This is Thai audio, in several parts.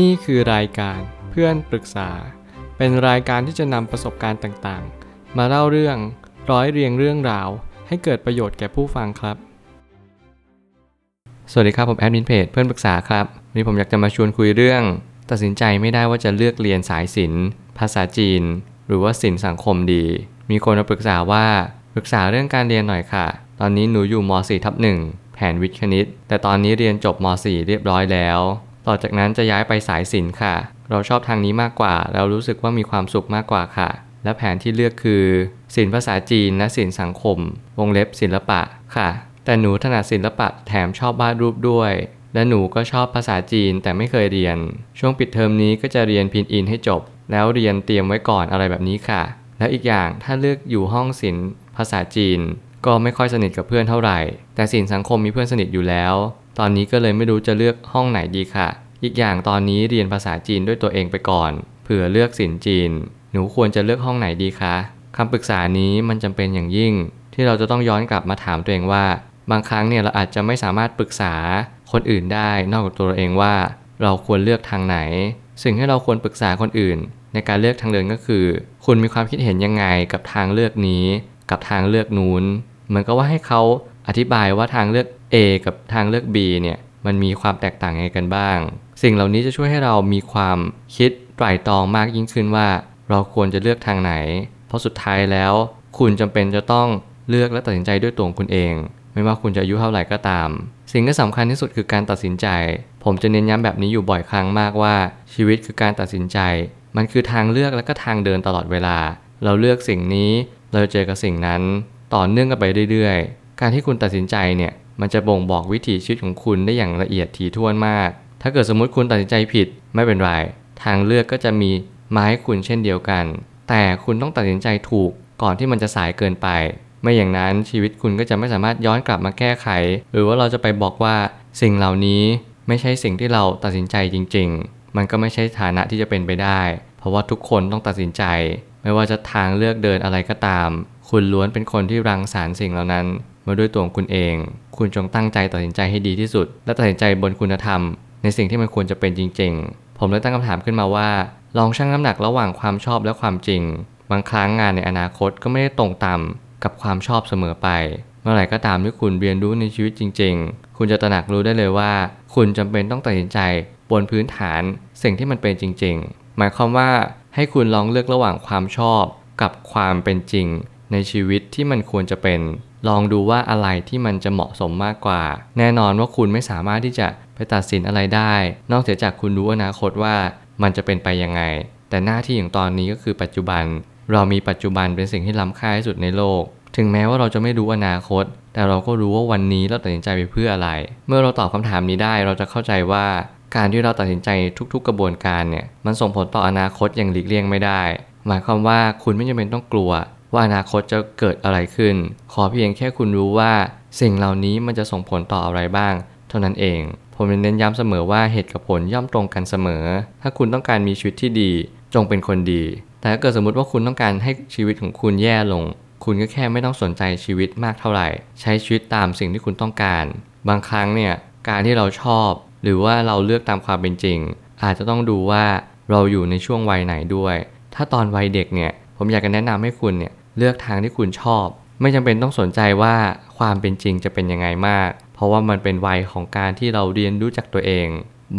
นี่คือรายการเพื่อนปรึกษา เป็นรายการที่จะนำประสบการณ์ต่างๆ มาเล่าเรื่องร้อยเรียงเรื่องราว ให้เกิดประโยชน์แก่ผู้ฟังครับ สวัสดีครับผมแอดมินเพจเพื่อนปรึกษาครับวันนี้ผมอยากจะมาชวนคุยเรื่อง ตัดสินใจไม่ได้ว่าจะเลือกเรียนสายศิลป์ภาษาจีน หรือว่าศิลป์สังคมดี มีคนมาปรึกษาว่าปรึกษาเรื่องการเรียนหน่อยค่ะ ตอนนี้หนูอยู่ม .4 ทับหแผนวิทย์คณิต แต่ตอนนี้เรียนจบม .4 เรียบร้อยแล้ว ต่อจากนั้นจะย้ายไปสายศิลป์ค่ะ เราชอบทางนี้มากกว่า เรารู้สึกว่ามีความสุขมากกว่าค่ะ และแผนที่เลือกคือศิลป์ภาษาจีนและศิลป์สังคม วงเล็บศิลปะค่ะ แต่หนูถนัดศิลปะแถมชอบวาดรูปด้วย และหนูก็ชอบภาษาจีนแต่ไม่เคยเรียน ช่วงปิดเทอมนี้ก็จะเรียนพินอินให้จบ แล้วเรียนเตรียมไว้ก่อนอะไรแบบนี้ค่ะ แล้วอีกอย่างถ้าเลือกอยู่ห้องศิลป์ภาษาจีน ก็ไม่ค่อยสนิทกับเพื่อนเท่าไหร่ แต่ศิลป์สังคมมีเพื่อนสนิทอยู่แล้ว ตอนนี้ก็เลยไม่รู้จะเลือกห้องไหนดีค่ะ อีกอย่างตอนนี้เรียนภาษาจีนด้วยตัวเองไปก่อน เผื่อเลือกศิลป์จีน หนูควรจะเลือกห้องไหนดีคะคำปรึกษานี้มันจำเป็นอย่างยิ่ง ที่เราจะต้องย้อนกลับมาถามตัวเองว่า บางครั้งเนี่ยเราอาจจะไม่สามารถปรึกษาคนอื่นได้ นอกจากตัวเราเองว่า เราควรเลือกทางไหน สิ่งที่เราควรปรึกษาคนอื่น ในการเลือกทางเดินก็คือ คุณมีความคิดเห็นยังไงกับทางเลือกนี้ กับทางเลือกนู้น เหมือนกับว่าให้เขาอธิบายว่าทางเลือก A กับทางเลือก B เนี่ยมันมีความแตกต่างยังไงกันบ้าง สิ่งเหล่านี้จะช่วยให้เรามีความคิดไตร่ตรองมากยิ่งขึ้นว่า เราควรจะเลือกทางไหน เพราะสุดท้ายแล้ว คุณจำเป็นจะต้องเลือกและตัดสินใจด้วยตัวคุณเอง ไม่ว่าคุณจะอายุเท่าไหร่ก็ตาม สิ่งที่สำคัญที่สุดคือการตัดสินใจ ผมจะเน้นย้ำแบบนี้อยู่บ่อยครั้งมากว่า ชีวิตคือการตัดสินใจ มันคือทางเลือกและก็ทางเดินตลอดเวลา เราเลือกสิ่งนี้ เราเจอกับสิ่งนั้น ต่อเนื่องกันไปเรื่อยๆ การที่คุณตัดสินใจเนี่ย มันจะบ่งบอกวิถีชีวิตของคุณได้อย่างละเอียดถี่ถ้วนมาก ถ้าเกิดสมมติคุณตัดสินใจผิดไม่เป็นไร ทางเลือกก็จะมีมาให้คุณเช่นเดียวกัน แต่คุณต้องตัดสินใจถูกก่อนที่มันจะสายเกินไป ไม่อย่างนั้นชีวิตคุณก็จะไม่สามารถย้อนกลับมาแก้ไข หรือว่าเราจะไปบอกว่าสิ่งเหล่านี้ไม่ใช่สิ่งที่เราตัดสินใจจริง ๆ มันก็ไม่ใช่ฐานะที่จะเป็นไปได้ เพราะว่าทุกคนต้องตัดสินใจ ไม่ว่าจะทางเลือกเดินอะไรก็ตาม คุณล้วนเป็นคนที่รังสรรค์สิ่งเหล่านั้น มาด้วยตัวของคุณเอง คุณจงตั้งใจตัดสินใจให้ดีที่สุด และตัดสินใจบนคุณธรรม ในสิ่งที่มันควรจะเป็นจริง ๆ ผมเลยตั้งคำถามขึ้นมาว่า ลองชั่งน้ำหนักระหว่างความชอบและความจริง บางครั้งงานในอนาคตก็ไม่ได้ตรงตามกับความชอบเสมอไป เมื่อไหร่ก็ตามที่คุณเรียนรู้ในชีวิตจริง ๆ คุณจะตระหนักรู้ได้เลยว่า คุณจำเป็นต้องตัดสินใจบนพื้นฐานสิ่งที่มันเป็นจริง ๆ หมายความว่าให้คุณลองเลือกระหว่างความชอบกับความเป็นจริง ในชีวิตที่มันควรจะเป็น ลองดูว่าอะไรที่มันจะเหมาะสมมากกว่า แน่นอนว่าคุณไม่สามารถที่จะไปตัดสินอะไรได้ นอกเสียจากคุณรู้อนาคตว่ามันจะเป็นไปยังไง แต่หน้าที่อย่างตอนนี้ก็คือปัจจุบัน เรามีปัจจุบันเป็นสิ่งที่ล้ำค่าที่สุดในโลก ถึงแม้ว่าเราจะไม่รู้อนาคต แต่เราก็รู้ว่าวันนี้เราตัดสินใจไปเพื่ออะไร เมื่อเราตอบคำถามนี้ได้เราจะเข้าใจว่าการที่เราตัดสินใจทุก ๆ กระบวนการเนี่ยมันส่งผลต่ออนาคตอย่างหลีกเลี่ยงไม่ได้ หมายความว่าคุณไม่จำเป็นต้องกลัว ว่าอนาคตจะเกิดอะไรขึ้น ขอเพียงแค่คุณรู้ว่า สิ่งเหล่านี้มันจะส่งผลต่ออะไรบ้าง เท่านั้นเอง ผมเน้นย้ำเสมอว่าเหตุกับผลย่อมตรงกันเสมอ ถ้าคุณต้องการมีชีวิตที่ดี จงเป็นคนดี แต่ถ้าเกิดสมมติว่าคุณต้องการให้ชีวิตของคุณแย่ลง คุณก็แค่ไม่ต้องสนใจชีวิตมากเท่าไหร่ ใช้ชีวิตตามสิ่งที่คุณต้องการ บางครั้งเนี่ยการที่เราชอบ หรือว่าเราเลือกตามความเป็นจริง อาจจะต้องดูว่าเราอยู่ในช่วงวัยไหนด้วย ถ้าตอนวัยเด็กเนี่ยผมอยากจะแนะนำให้คุณเนี่ย เลือกทางที่คุณชอบ ไม่จำเป็นต้องสนใจว่าความเป็นจริงจะเป็นยังไงมาก เพราะว่ามันเป็นวัยของการที่เราเรียนรู้จักตัวเอง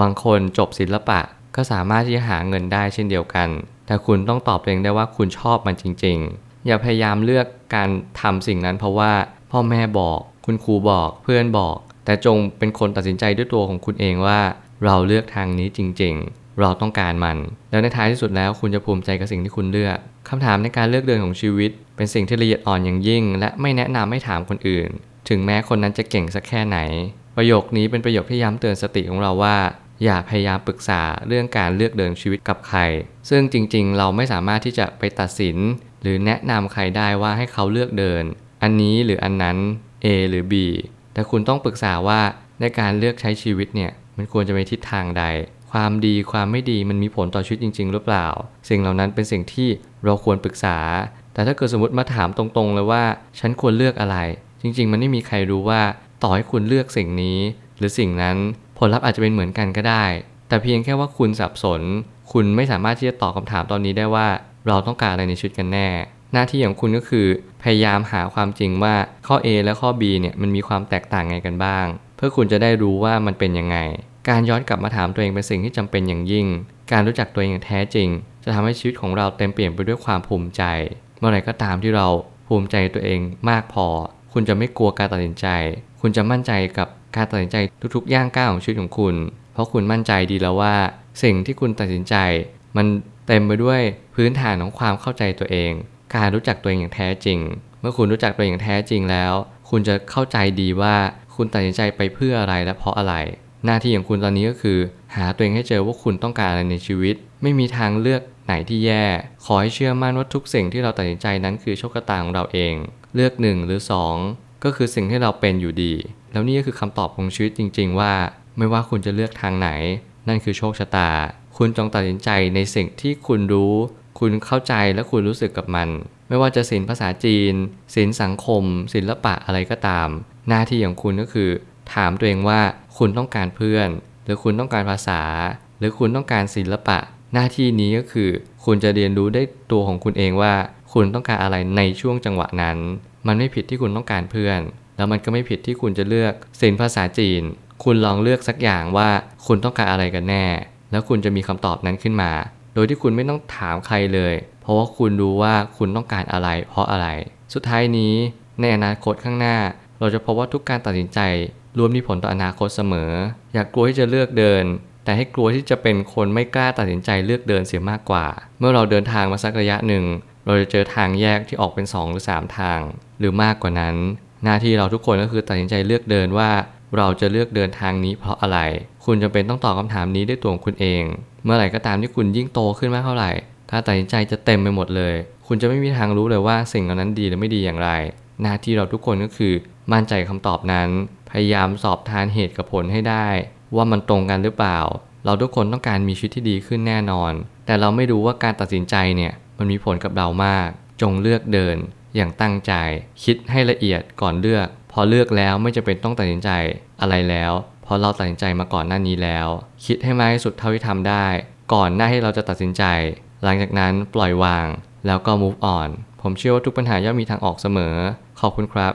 บางคนจบศิลปะก็สามารถที่จะหาเงินได้เช่นเดียวกัน แต่คุณต้องตอบตัวเองได้ว่าคุณชอบมันจริง ๆ อย่าพยายามเลือกการทำสิ่งนั้น เพราะว่าพ่อแม่บอก คุณครูบอกเพื่อนบอก แต่จงเป็นคนตัดสินใจด้วยตัวของคุณเองว่า เราเลือกทางนี้จริง ๆ เราต้องการมัน แล้วในท้ายที่สุดแล้วคุณจะภูมิใจกับสิ่งที่คุณเลือก คำถามในการเลือกเดินของชีวิต เป็นสิ่งที่ละเอียดอ่อนอย่างยิ่ง และไม่แนะนำให้ถามคนอื่น ถึงแม้คนนั้นจะเก่งสักแค่ไหน ประโยคนี้เป็นประโยคที่ย้ำเตือนสติของเราว่า อย่าพยายามปรึกษาเรื่องการเลือกเดินชีวิตกับใคร ซึ่งจริงๆ เราไม่สามารถที่จะไปตัดสิน หรือแนะนำใครได้ว่าให้เขาเลือกเดิน อันนี้หรืออันนั้น A หรือ B แต่คุณต้องปรึกษาว่าในการเลือกใช้ชีวิตเนี่ยมันควรจะไปทิศทางใด ความดีความไม่ดีมันมีผลต่อชีวิตจริง ๆ หรือเปล่า สิ่งเหล่านั้นเป็นสิ่งที่เราควรปรึกษา แต่ถ้าเกิดสมมติมาถามตรงๆเลยว่า ฉันควรเลือกอะไร จริง ๆ มันไม่มีใครรู้ว่าต่อให้คุณเลือกสิ่งนี้ หรือสิ่งนั้นผลลัพธ์อาจจะเป็นเหมือนกันก็ได้ แต่เพียงแค่ว่าคุณสับสน คุณไม่สามารถที่จะตอบคำถามตอนนี้ได้ว่า เราต้องการอะไรในชีวิตกันแน่ หน้าที่ของคุณก็คือพยายามหาความจริงว่าข้อ A และข้อ B เนี่ยมันมีความแตกต่างไงกันบ้าง เพื่อคุณจะได้รู้ว่ามันเป็นยังไง การย้อนกลับมาถามตัวเองเป็นสิ่งที่จำเป็นอย่างยิ่ง การรู้จักตัวเองอย่างแท้จริง จะทำให้ชีวิตของเราเต็มเปลี่ยนไปด้วยความภูมิใจ เมื่อไหร่ก็ตามที่เราภูมิใจตัวเองมากพอ คุณจะไม่กลัวการตัดสินใจ คุณจะมั่นใจกับการตัดสินใจทุกๆ ย่างก้าวของชีวิตของคุณ เพราะคุณมั่นใจดีแล้วว่า สิ่งที่คุณตัดสินใจ มันเต็มไปด้วยพื้นฐานของความเข้าใจตัวเอง การรู้จักตัวเองอย่างแท้จริง เมื่อคุณรู้จักตัวเองอย่างแท้จริงแล้ว คุณจะเข้าใจดีว่าคุณตัดสินใจไปเพื่ออะไรและเพราะอะไร หน้าที่ของคุณตอนนี้ก็คือ หาตัวเองให้เจอว่าคุณต้องการอะไรในชีวิต ไม่มีทางเลือกไหนที่แย่ ขอให้เชื่อมั่นว่าทุกสิ่งที่เราตัดสินใจนั้นคือโชคชะตาของเราเอง เลือกหนึ่งหรือสองก็คือสิ่งที่เราเป็นอยู่ดี แล้วนี่ก็คือคำตอบของชีวิตจริง ๆ ว่า ไม่ว่าคุณจะเลือกทางไหน นั่นคือโชคชะตา คุณจงตัดสินใจในสิ่งที่คุณรู้ คุณเข้าใจและคุณรู้สึกกับมัน ไม่ว่าจะศิลปภาษาจีนศิลป์สังคม ศิลปะอะไรก็ตาม หน้าที่ของคุณก็คือ ถามตัวเองว่า คุณต้องการเพื่อน หรือคุณต้องการภาษา หรือคุณต้องการศิลปะ หน้าที่นี้ก็คือ คุณจะเรียนรู้ได้ตัวของคุณเองว่า คุณต้องการอะไรในช่วงจังหวะนั้น มันไม่ผิดที่คุณต้องการเพื่อน แล้วมันก็ไม่ผิดที่คุณจะเลือกศิลป์ภาษาจีน คุณลองเลือกสักอย่างว่าคุณต้องการอะไรกันแน่ แล้วคุณจะมีคำตอบนั้นขึ้นมา โดยที่คุณไม่ต้องถามใครเลย เพราะว่าคุณรู้ว่าคุณต้องการอะไร เพราะอะไร สุดท้ายนี้ในอนาคตข้างหน้า เราจะพบว่าทุกการตัดสินใจ รวมมีผลต่ออนาคตเสมอ อย่ากกลัวที่จะเลือกเดิน แต่ให้กลัวที่จะเป็นคนไม่กล้าตัดสินใจเลือกเดินเสียมากกว่า เมื่อเราเดินทางมาสักระยะหนึ่ง เราจะเจอทางแยกที่ออกเป็น 2 หรือ 3 ทาง หรือมากกว่านั้น หน้าที่เราทุกคนก็คือตัดสินใจเลือกเดินว่า เราจะเลือกเดินทางนี้เพราะอะไร คุณจำเป็นต้องตอบคำถามนี้ด้วยตัวของคุณเอง เมื่อไหร่ก็ตามที่คุณยิ่งโตขึ้นมากเท่าไหร่การตัดสินใจจะเต็มไปหมดเลย คุณจะไม่มีทางรู้เลยว่าสิ่งเหล่านั้นดีหรือไม่ดีอย่างไร หน้าที่เราทุกคนก็คือมั่นใจคำตอบนั้น พยายามสอบทานเหตุกับผลให้ได้ ว่ามันตรงกันหรือเปล่า เราทุกคนต้องการมีชีวิตที่ดีขึ้นแน่นอน แต่เราไม่รู้ว่าการตัดสินใจเนี่ยมันมีผลกับเรามาก จงเลือกเดิน อย่างตั้งใจ คิดให้ละเอียดก่อนเลือก พอเลือกแล้วไม่จะเป็นต้องตัดสินใจอะไรแล้วเพราะเราตัดสินใจมาก่อนหน้านี้แล้ว คิดให้มากที่สุดเท่าที่ทำได้ ก่อนหน้าที่เราจะตัดสินใจ หลังจากนั้นปล่อยวาง แล้วก็ move on ผมเชื่อว่าทุกปัญหาย่อมมีทางออกเสมอ ขอบคุณครับ